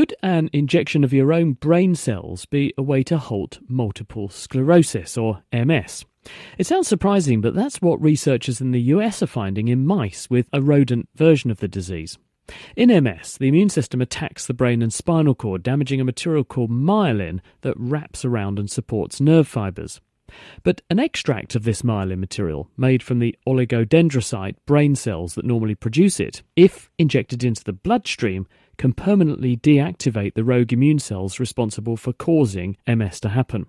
Could an injection of your own brain cells be a way to halt multiple sclerosis, or MS? It sounds surprising, but that's what researchers in the US are finding in mice with a rodent version of the disease. In MS, the immune system attacks the brain and spinal cord, damaging a material called myelin that wraps around and supports nerve fibres. But an extract of this myelin material, made from the oligodendrocyte brain cells that normally produce it, if injected into the bloodstream, can permanently deactivate the rogue immune cells responsible for causing MS to happen.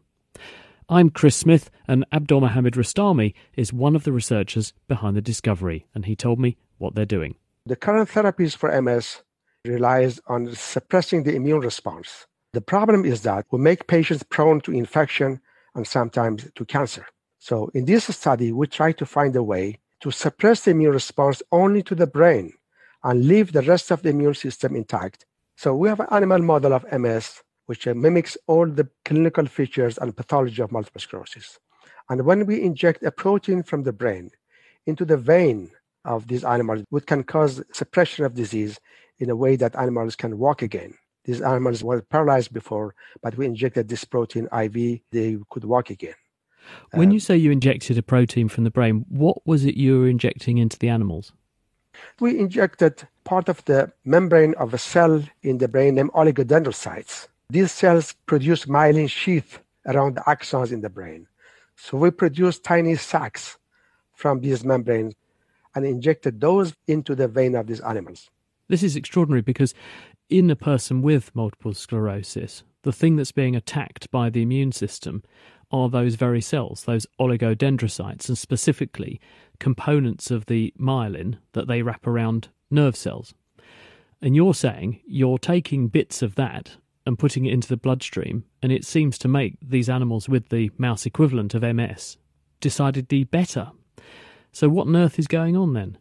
I'm Chris Smith, and Abdol Mohamed Rostami is one of the researchers behind the discovery, and he told me what they're doing. The current therapies for MS relies on suppressing the immune response. The problem is that we make patients prone to infection and sometimes to cancer. So in this study, we try to find a way to suppress the immune response only to the brain and leave the rest of the immune system intact. So we have an animal model of MS which uh, mimics all the clinical features and pathology of multiple sclerosis. And when we inject a protein from the brain into the vein of these animals, which can cause suppression of disease in a way that animals can walk again. These animals were paralyzed before, but we injected this protein IV, they could walk again. When uh, you say you injected a protein from the brain, what was it you were injecting into the animals? We injected part of the membrane of a cell in the brain named oligodendrocytes. These cells produce myelin sheath around the axons in the brain. So we produced tiny sacs from these membranes and injected those into the vein of these animals. This is extraordinary because in a person with multiple sclerosis, the thing that's being attacked by the immune system are those very cells, those oligodendrocytes, and specifically components of the myelin that they wrap around nerve cells. And you're saying you're taking bits of that and putting it into the bloodstream, and it seems to make these animals with the mouse equivalent of MS decidedly better. So, what on earth is going on then?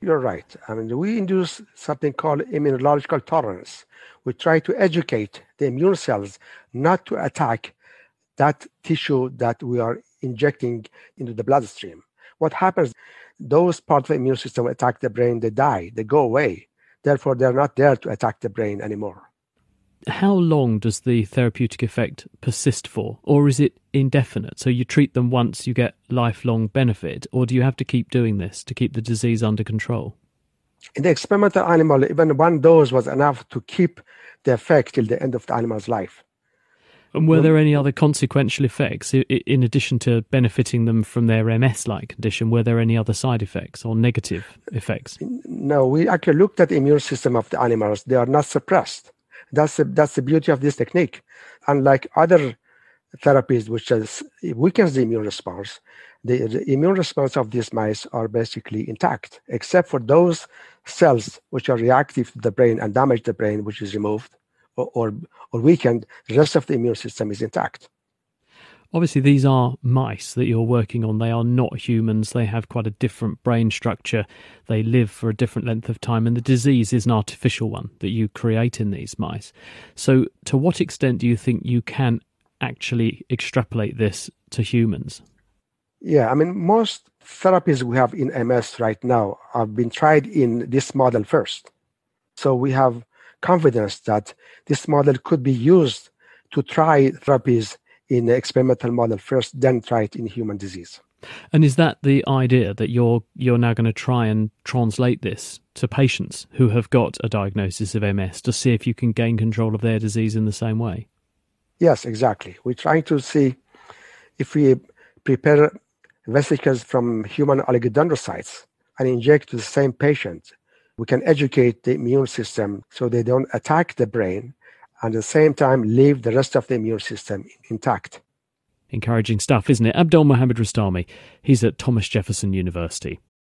You're right. I mean, we induce something called immunological tolerance. We try to educate the immune cells not to attack that tissue that we are injecting into the bloodstream. What happens? Those parts of the immune system attack the brain, they die, they go away. Therefore, they're not there to attack the brain anymore. How long does the therapeutic effect persist for, or is it indefinite? So you treat them once, you get lifelong benefit, or do you have to keep doing this to keep the disease under control? In the experimental animal, even one dose was enough to keep the effect till the end of the animal's life. And were there any other consequential effects in addition to benefiting them from their MS-like condition? Were there any other side effects or negative effects? No, we actually looked at the immune system of the animals. They are not suppressed. That's the, that's the beauty of this technique. Unlike other therapies, which is, weakens the immune response, the, the immune response of these mice are basically intact, except for those cells which are reactive to the brain and damage the brain, which is removed or, or, or weakened, the rest of the immune system is intact. Obviously, these are mice that you're working on. They are not humans. They have quite a different brain structure. They live for a different length of time, and the disease is an artificial one that you create in these mice. So, to what extent do you think you can actually extrapolate this to humans? Yeah, I mean, most therapies we have in MS right now have been tried in this model first. So, we have confidence that this model could be used to try therapies in the experimental model first, then try it in human disease. And is that the idea that you're you're now going to try and translate this to patients who have got a diagnosis of MS to see if you can gain control of their disease in the same way? Yes, exactly. We're trying to see if we prepare vesicles from human oligodendrocytes and inject to the same patient we can educate the immune system so they don't attack the brain and at the same time leave the rest of the immune system intact. Encouraging stuff, isn't it? Abdul Mohammed Rostami, he's at Thomas Jefferson University.